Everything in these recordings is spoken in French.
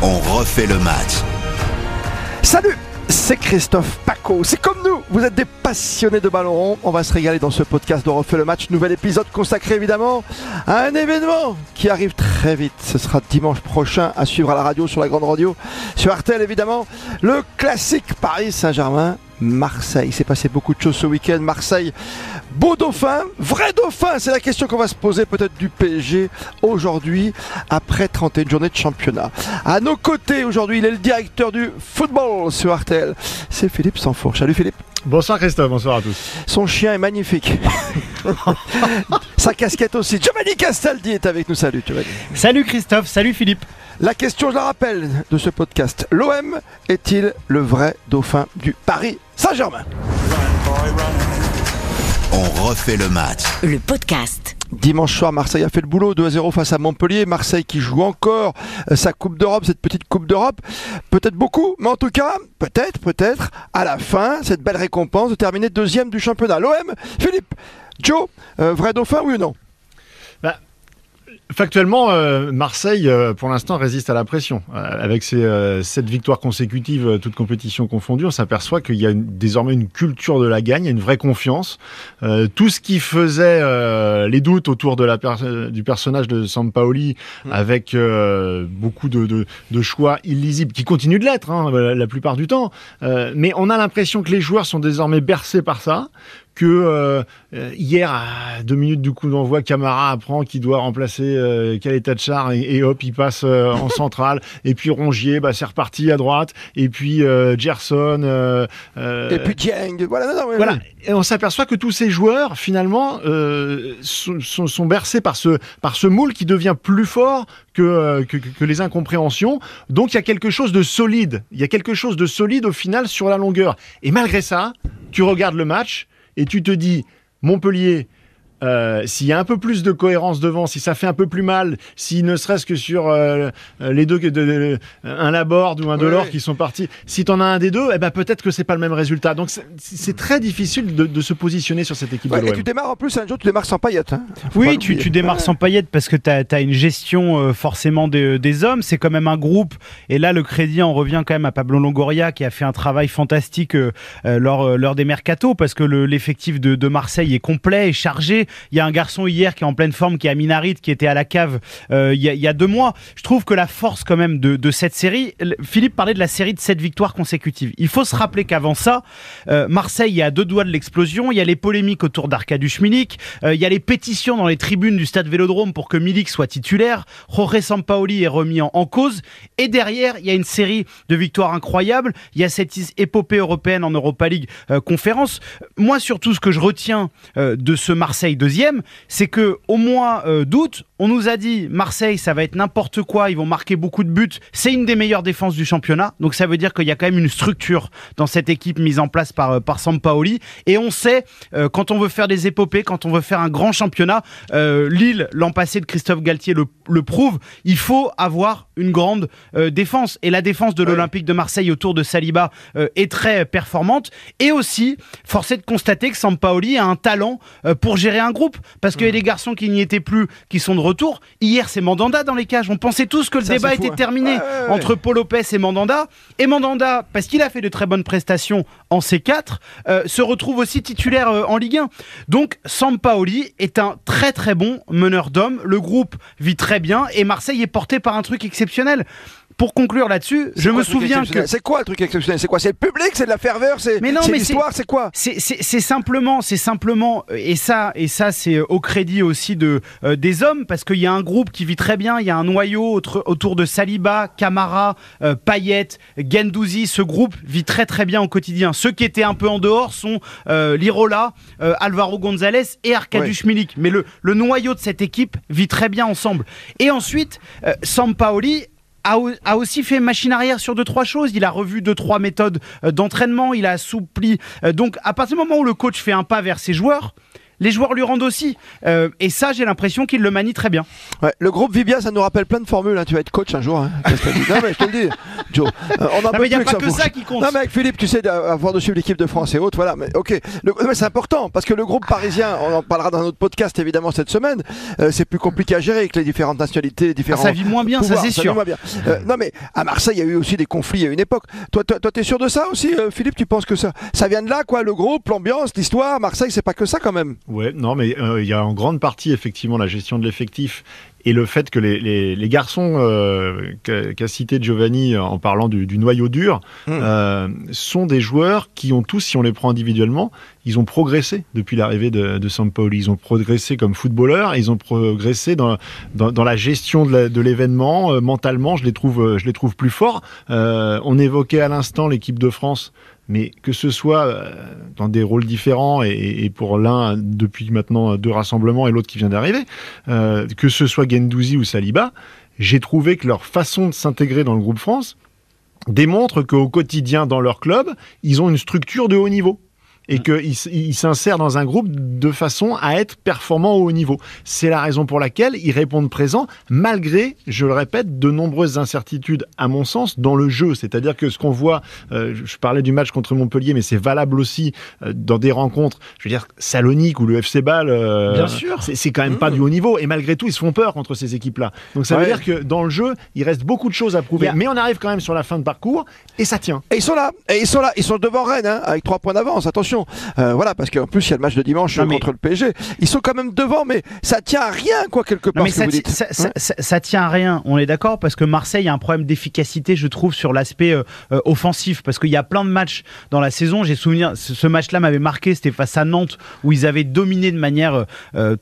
On refait le match. Salut c'est Christophe Paco. C'est comme nous, vous êtes des passionnés de ballon rond. On va se régaler dans ce podcast de Refait le match. Nouvel épisode consacré évidemment à un événement qui arrive très vite. Ce sera dimanche prochain à suivre à la radio, sur la grande radio, sur Artel évidemment. Le classique Paris Saint-Germain Marseille. Il s'est passé beaucoup de choses ce week-end. Marseille, beau dauphin, vrai dauphin C'est la question qu'on va se poser peut-être du PSG aujourd'hui, après 31 journées de championnat. À nos côtés aujourd'hui, il est le directeur du football sur Artel. C'est Philippe Sanfourche. Salut Philippe. Bonsoir Christophe, bonsoir à tous. Son chien est magnifique. Sa casquette aussi. Giovanni Castaldi est avec nous. Salut Giovanni. Salut Christophe, salut Philippe. La question, je la rappelle, de ce podcast. L'OM est-il le vrai dauphin du Paris Saint-Germain? On refait le match. Le podcast. Dimanche soir, Marseille a fait le boulot 2 à 0 face à Montpellier. Marseille qui joue encore euh, sa Coupe d'Europe, cette petite Coupe d'Europe. Peut-être beaucoup, mais en tout cas, peut-être, peut-être, à la fin, cette belle récompense de terminer deuxième du championnat. L'OM, Philippe, Joe, euh, vrai dauphin, oui ou non? Factuellement, euh, Marseille, euh, pour l'instant, résiste à la pression. Avec ses sept victoires consécutives, toutes compétitions confondues, on s'aperçoit qu'il y a désormais une culture de la gagne, une vraie confiance. tout ce qui faisait les doutes autour de la du personnage de Sampaoli, mm. avec beaucoup de, de, choix illisibles, qui continuent de l'être hein, la, plupart du temps, mais on a l'impression que les joueurs sont désormais bercés par ça, que euh, euh, hier, à deux minutes du coup d'envoi, Camara apprend qu'il doit remplacer euh, Char et, hop, il passe euh, en centrale. Et puis Rongier, bah, c'est reparti à droite. Et puis Gerson. et puis Dieng. Voilà. voilà. Et on s'aperçoit que tous ces joueurs, finalement, sont, sont, bercés par ce, par ce moule qui devient plus fort que, que, que, les incompréhensions. Donc il y a quelque chose de solide. Il y a quelque chose de solide au final sur la longueur. Et malgré ça, tu regardes le match et tu te dis, Montpellier, euh, s'il y a un peu plus de cohérence devant, si ça fait un peu plus mal, si ne serait-ce que sur euh, euh, les deux, de, un Laborde ou un Delors qui sont partis, si tu en as un des deux, eh ben peut-être que c'est pas le même résultat. Donc c'est très difficile de, se positionner sur cette équipe de l'OM. Et tu démarres en plus un jour, tu démarres sans paillettes. Hein. Oui, tu, tu, démarres sans paillettes parce que tu as, une gestion forcément des hommes. C'est quand même un groupe. Et là, le crédit en revient quand même à Pablo Longoria qui a fait un travail fantastique lors, lors des mercato parce que l'effectif de, de Marseille est complet et chargé. Il y a un garçon hier qui est en pleine forme, qui est Aminarit, qui était à la cave euh, il, y a, deux mois. Je trouve que la force quand même de, cette série, Philippe parlait de la série de sept victoires consécutives. Il faut se rappeler qu'avant ça, euh, Marseille est à deux doigts de l'explosion. Il y a les polémiques autour d'Arcadius Milik. Euh, il y a les pétitions dans les tribunes du stade Vélodrome pour que Milik soit titulaire. Jorge Sampaoli est remis en, cause. Et derrière, il y a une série de victoires incroyables. Il y a cette épopée européenne en Europa League conférence. Moi, surtout, ce que je retiens de ce Marseille deuxième, c'est que au mois euh, d'août, on nous a dit Marseille, ça va être n'importe quoi, ils vont marquer beaucoup de buts. C'est une des meilleures défenses du championnat, donc ça veut dire qu'il y a quand même une structure dans cette équipe mise en place par euh, par Sampaoli. Et on sait euh, quand on veut faire des épopées, quand on veut faire un grand championnat, Lille l'an passé de Christophe Galtier le, prouve, il faut avoir une grande défense. Et la défense de l'Olympique de Marseille autour de Saliba est très performante. Et aussi, force est de constater que Sampaoli a un talent pour gérer un groupe parce qu'il y a des garçons qui n'y étaient plus, qui sont de retour. Hier, c'est Mandanda dans les cages. On pensait tous que le débat était hein. terminé entre Paul Lopez et Mandanda. Et Mandanda, parce qu'il a fait de très bonnes prestations en C4, euh, se retrouve aussi titulaire euh, en Ligue 1. Donc, Sampaoli est un très très bon meneur d'hommes. Le groupe vit très bien et Marseille est porté par un truc exceptionnel pour conclure là-dessus, je me souviens que. C'est quoi le truc exceptionnel C'est quoi C'est le public C'est de la ferveur C'est l'histoire C'est quoi C'est simplement, c'est simplement, et ça, et ça, c'est au crédit aussi de euh, des hommes parce qu'il y a un groupe qui vit très bien. Il y a un noyau autour de Saliba, Camara, euh, Payet, Gendouzi. Ce groupe vit très très bien au quotidien. Ceux qui étaient un peu en dehors sont euh, Lirola, euh, Alvaro González et Arkadiusz Milik. Mais le, le noyau de cette équipe vit très bien ensemble. Et ensuite, Sampaoli a, aussi fait machine arrière sur deux trois choses. Il a revu deux trois méthodes euh, d'entraînement. Il a assoupli. Euh, donc à partir du moment où le coach fait un pas vers ses joueurs, les joueurs lui rendent aussi. Euh, et ça, j'ai l'impression qu'il le manie très bien. Ouais, le groupe Vibia, ça nous rappelle plein de formules. hein. Tu vas être coach un jour. Hein. Non, mais je te le dis, Joe. Euh, on en Non, mais il n'y a pas que ça qui compte. Non mais avec Philippe, tu sais, avoir de suivre l'équipe de France et autres, voilà. Mais ok, Le- mais c'est important parce que le groupe parisien, on en parlera dans notre podcast évidemment cette semaine. euh, c'est plus compliqué à gérer avec les différentes nationalités, les différents. Ah, ça vit moins bien, ça, c'est sûr. moins bien. Non mais à Marseille, il y a eu aussi des conflits à une époque. Toi, toi, t'es sûr de ça aussi, Philippe Tu penses que ça, ça vient de là, quoi Le groupe, l'ambiance, l'histoire. Marseille, c'est pas que ça quand même. Ouais, non, mais euh, il y a en grande partie effectivement la gestion de l'effectif et le fait que les, les- les garçons euh, qu'a qu'a cité Giovanni en parlant du, du noyau dur Mm. euh, sont des joueurs qui ont tous, si on les prend individuellement, ils ont progressé depuis l'arrivée de, de Sampaoli. Ils ont progressé comme footballeurs, ils ont progressé dans, dans, dans la gestion de l'événement. Euh, mentalement, je les trouve, euh, je les trouve plus forts. Euh, on évoquait à l'instant l'équipe de France mais que ce soit euh, dans des rôles différents et, pour l'un depuis maintenant deux rassemblements et l'autre qui vient d'arriver, euh, que ce soit Gendouzi ou Saliba, j'ai trouvé que leur façon de s'intégrer dans le groupe France démontre qu'au quotidien dans leur club, ils ont une structure de haut niveau et qu'ils s- ils s'insèrent dans un groupe de façon à être performants au haut niveau. C'est la raison pour laquelle ils répondent présents, malgré, je le répète, de nombreuses incertitudes, à mon sens, dans le jeu. C'est-à-dire que ce qu'on voit, euh, je parlais du match contre Montpellier, mais c'est valable aussi euh, dans des rencontres, je veux dire, Salonique ou le FC Bâle, euh, Bien sûr. c'est c'est quand même pas du haut niveau. Et malgré tout, ils se font peur contre ces équipes-là. Donc ça veut dire que dans le jeu, il reste beaucoup de choses à prouver. Mais on arrive quand même sur la fin de parcours et ça tient. Et ils sont là, et ils sont là, ils sont devant Rennes, hein, avec trois points d'avance. Attention, Euh, voilà, parce qu'en plus il y a le match de dimanche Non, mais- contre le PSG. Ils sont quand même devant, mais ça tient à rien, quoi, quelque Non, part. mais ce que ça, vous ti- dites. ça, ça- Hein ça- ça tient à rien, on est d'accord, parce que Marseille a un problème d'efficacité, je trouve, sur l'aspect euh, euh, offensif, parce qu'il y a plein de matchs dans la saison. J'ai souvenir, ce, ce match-là m'avait marqué, c'était face à Nantes, où ils avaient dominé de manière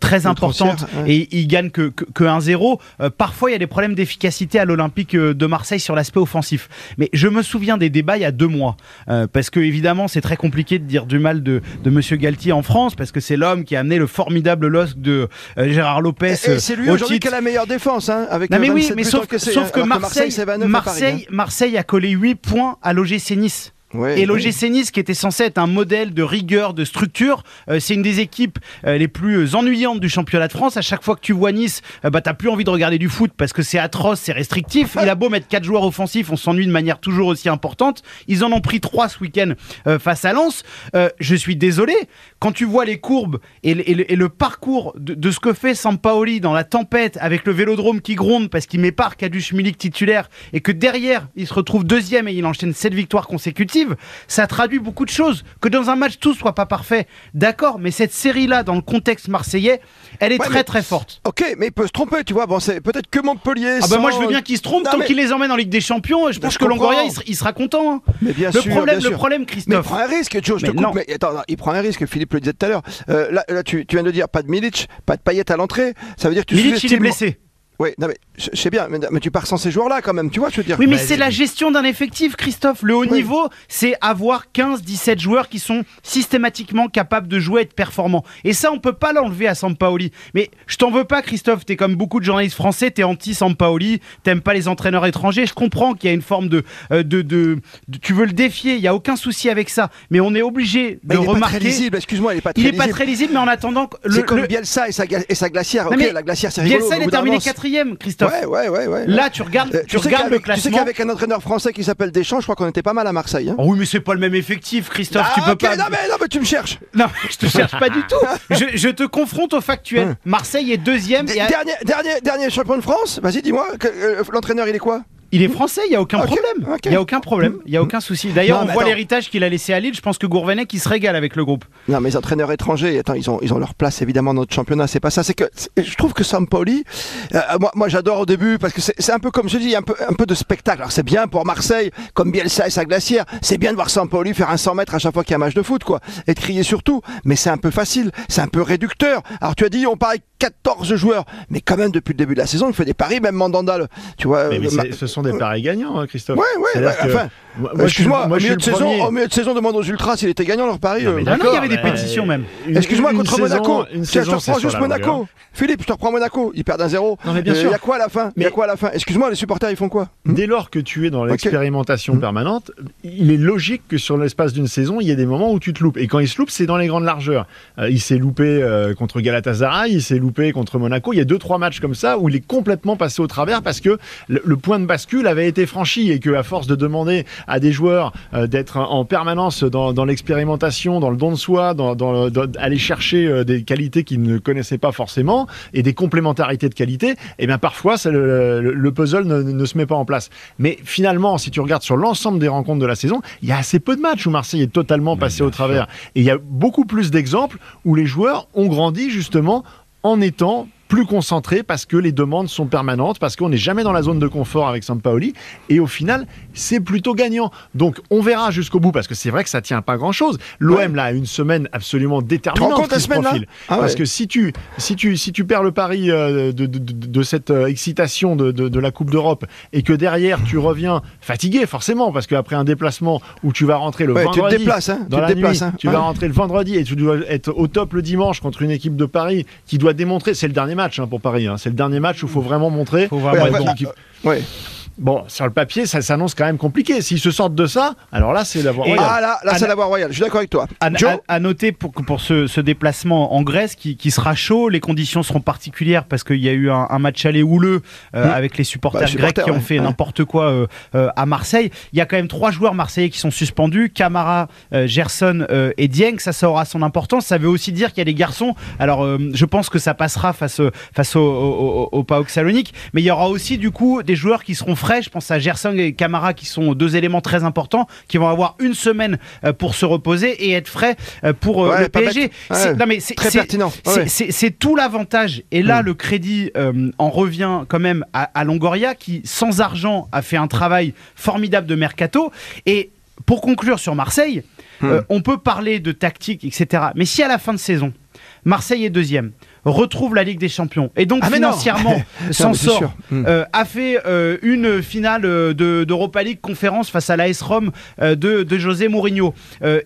très importante ouais. et ils gagnent que, que, que 1-0. Euh, parfois, il y a des problèmes d'efficacité à l'Olympique de Marseille sur l'aspect offensif. Mais je me souviens des débats il y a deux mois, parce que évidemment, c'est très compliqué de dire du mal de, de Monsieur Galtier en France, parce que c'est l'homme qui a amené le formidable LOSC de euh, Gérard Lopez. Et, et c'est lui au aujourd'hui qui a la meilleure défense, hein, avec Non euh, mais oui, 27 mais sauf, encaissés, sauf que Marseille, c'est 29 à Marseille, Paris, hein. Marseille a collé 8 points à l'OGC Nice. Ouais, Et l'OGC Nice, qui était censé être un modèle de rigueur, de structure, euh, c'est une des équipes euh, les plus ennuyantes du championnat de France. À chaque fois que tu vois Nice, euh, bah, t'as plus envie de regarder du foot parce que c'est atroce, c'est restrictif. Il a beau mettre quatre joueurs offensifs, on s'ennuie de manière toujours aussi importante. Ils en ont pris trois ce week-end euh, face à Lens. Euh, je suis désolé, quand tu vois les courbes et le, et le- et le parcours de, de ce que fait Sampaoli dans la tempête avec le vélodrome qui gronde parce qu'il met pas Arkadiusz Milik titulaire et que derrière il se retrouve deuxième et il enchaîne sept victoires consécutives, ça traduit beaucoup de choses. Que dans un match tout soit pas parfait, d'accord, mais cette série-là dans le contexte marseillais, elle est Ouais, très mais- très forte. Ok, mais il peut se tromper, tu vois. Bon, c'est peut-être que Montpellier. Ah bah moi je veux bien qu'il se trompe Non, tant mais- qu'il les emmène en Ligue des Champions. Je pense je que Longoria il, il sera content. hein. Mais bien Le sûr, problème, bien le sûr. problème, Mais il Christophe. prend un risque, Joe, je te coupe. non. Mais attends, non, il prend un risque, Philippe le disait tout à l'heure. Euh, là, là, tu, tu viens de dire pas de Milic, pas de Payet à l'entrée. Ça veut dire que tu Milic il est blessé. Oui, non, mais je je sais bien, mais, mais tu pars sans ces joueurs-là quand même, tu vois, je veux dire. Oui, mais Bah, c'est la gestion d'un effectif, Christophe. Le haut Oui. niveau, c'est avoir 15, 17 joueurs qui sont systématiquement capables de jouer et de performants. Et ça, on peut pas l'enlever à Sampaoli. Mais je t'en veux pas, Christophe. T'es comme beaucoup de journalistes français, t'es anti-Sampaoli, t'aimes pas les entraîneurs étrangers. Je comprends qu'il y a une forme de, euh, de, de- de- Tu veux le défier, il y a aucun souci avec ça. Mais on est obligé Mais de il est pas très remarquer. lisible, excuse-moi, il est pas très il est pas lisible. très lisible, mais en attendant. C'est comme le- Bielsa et sa, et sa glacière. Non, la glacière, c'est rigolo. Bielsa, il est terminé moment, quatrième, Christophe. Ouais, ouais, ouais, ouais. Là, tu regardes, Euh, tu sais regardes le qu'avec- tu sais classement. qu'avec un entraîneur français qui s'appelle Deschamps, je crois qu'on était pas mal à Marseille. hein. Oh oui, mais c'est pas le même effectif, Christophe. Ah, tu peux pas. non, mais, non, mais tu me cherches. Non, je te cherche pas du tout. Je, je te confronte au factuel. Marseille est deuxième. Et a- Dernier, dernier, dernier champion de France, vas-y, dis-moi, euh, l'entraîneur, il est quoi? Il est français, il y a aucun problème. Il y a aucun problème, il y a aucun souci. D'ailleurs, on voit l'héritage qu'il a laissé à Lille. Je pense que Gourvenec il se régale avec le groupe. Non, mais les entraîneurs étrangers, attends, ils ont, ils ont leur place évidemment dans notre championnat. C'est pas ça. C'est que je trouve que Sampaoli, euh, moi, moi j'adore au début parce que c'est un peu comme je dis, un peu, un peu de spectacle. Alors c'est bien pour Marseille, comme Bielsa et sa glacière. C'est bien de voir Sampaoli faire un 100 mètres à chaque fois qu'il y a un match de foot, quoi, et de crier surtout. Mais c'est un peu facile, c'est un peu réducteur. Alors tu as dit, on parle 14 joueurs, mais quand même depuis le début de la saison, il fait des paris, même Mandanda, tu vois. Mais, mais euh, ma- ce sont des paris gagnants, hein, Christophe. Ouais, ouais, enfin, Excuse-moi, moi, au au milieu de saison, demande aux Ultras s'il était gagnant leur pari. Non, mais euh. Ah non, il y avait des pétitions même. Excuse-moi, contre Monaco. Une Tiens, je te reprends sur juste. Monaco. Philippe, je te reprends Monaco. Ils perdent un 0 Non, mais bien sûr. Il y a quoi à la fin? Il y a quoi à la fin? Excuse-moi, les supporters, ils font quoi? Dès lors que tu es dans l'expérimentation Hmm. permanente, il est logique que sur l'espace d'une saison, il y ait des moments où tu te loupes. Et quand il se loupe, c'est dans les grandes largeurs. Euh, il s'est loupé euh, contre Galatasaray, il s'est loupé contre Monaco. Il y a deux trois matchs comme ça où il est complètement passé au travers parce que le, le point de bascule avait été franchi et que à force de demander à des joueurs euh, d'être en permanence dans, dans l'expérimentation, dans le don de soi, dans, dans- dans- aller chercher euh, des qualités qu'ils ne connaissaient pas forcément et des complémentarités de qualité, et bien parfois ça, le, le- le puzzle ne, ne se met pas en place. Mais finalement, si tu regardes sur l'ensemble des rencontres de la saison, il y a assez peu de matchs où Marseille est totalement passé au travers. Et il y a beaucoup plus d'exemples où les joueurs ont grandi justement en étant plus concentrés parce que les demandes sont permanentes, parce qu'on n'est jamais dans la zone de confort avec Sampaoli. Et au final, c'est plutôt gagnant. Donc on verra jusqu'au bout parce que c'est vrai que ça tient pas grand chose. L'OM Ouais. là a une semaine absolument déterminante. qui se semaine, là profile. Ah Parce ouais. que si tu, si tu, si tu perds le pari euh, de, de, de- de cette euh, excitation de, la Coupe d'Europe et que derrière tu reviens fatigué forcément parce qu'après un déplacement où tu vas rentrer le Ouais, tu te vendredi déplaces, hein, dans tu la déplaces, nuit, hein. tu vas rentrer le vendredi et tu dois être au top le dimanche contre une équipe de Paris qui doit démontrer, c'est le dernier match hein, pour Paris, hein, c'est le dernier match où il faut vraiment montrer. Faut vraiment Ouais, être ouais, bon. Qui- qui- Ouais. Bon, sur le papier, ça s'annonce quand même compliqué. S'ils se sortent de ça, alors là, c'est d'avoir. Et- Regarde. Ah là, là c'est la voie royale. Je suis d'accord avec toi. À, Joe à- à noter pour, pour ce, ce déplacement en Grèce qui, qui sera chaud, les conditions seront particulières parce qu'il y a eu un, un match aller houleux euh, Mmh. avec les supporters, Bah, grecs qui ont fait Ouais. n'importe quoi euh, euh, à Marseille. Il y a quand même trois joueurs marseillais qui sont suspendus Camara, Gerson et Dieng. Ça, ça aura son importance. Ça veut aussi dire qu'il y a des garçons. Alors, je pense que ça passera face, au- face au, au, au, au PAOK Salonique, mais il y aura aussi du coup des joueurs qui seront frais. Je pense à Gerson et Camara qui sont deux éléments très importants qui vont avoir une semaine euh, pour se reposer et être frais euh, pour euh, Ouais, le PSG. Ouais. non, mais c'est- Très pertinent. c'est- Ouais. C'est c'est tout l'avantage. Et là, Mm. le crédit euh, en revient quand même à, à Longoria qui, sans argent, a fait un travail formidable de mercato. Et pour conclure sur Marseille, Mm. euh, on peut parler de tactique, etc. Mais si à la fin de saison, Marseille est deuxième, retrouve la Ligue des Champions et donc Ah, financièrement Non, s'en sort, sûr. Mm. euh, a fait euh, une finale de- d'Europa League conférence face à l'AS Rome euh, de, de José Mourinho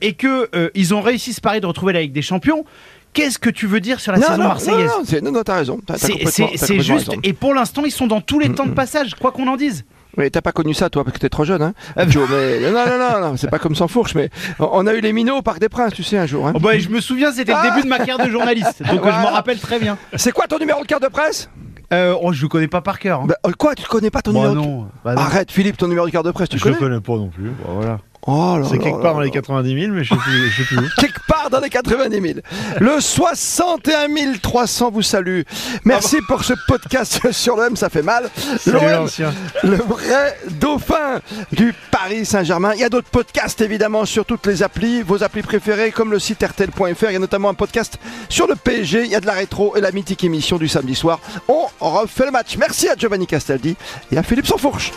et que euh, ils ont réussi ce pari de retrouver la Ligue des Champions. Qu'est-ce que tu veux dire sur la Non, saison non, marseillaise non, non, t'as raison. C'est- juste, raison. et pour l'instant, ils sont dans tous les temps de passage, quoi qu'on en dise. Oui, t'as pas connu ça, toi, parce que t'es trop jeune, hein, Ah, Joe. Mais non, non, non, non, c'est pas comme sans fourche, mais on a eu les minots au Parc des Princes, tu sais, un jour. hein. Oh bah, je me souviens, c'était Ah le début de ma carrière de journaliste, donc euh, je m'en rappelle très bien. C'est quoi ton numéro de carte de presse? Euh, oh, je le connais pas par cœur. hein. Bah, euh, Quoi, tu connais pas ton Bah numéro de non, bah non. Arrête, Philippe, ton numéro de carte de presse, tu je le connais? connais pas non plus. Bon, voilà. Oh C'est quelque là part dans les 90 000, mais je sais plus, je sais plus où. quelque part dans les 90 000. Le 61 300 vous salue. Merci pour ce podcast sur l'OM, ça fait mal. L'OM, le vrai dauphin du Paris Saint-Germain. Il y a d'autres podcasts évidemment sur toutes les applis, vos applis préférées comme le site RTL.fr. Il y a notamment un podcast sur le PSG. Il y a de la rétro et la mythique émission du samedi soir. On refait le match. Merci à Giovanni Castaldi et à Philippe Sansfourche.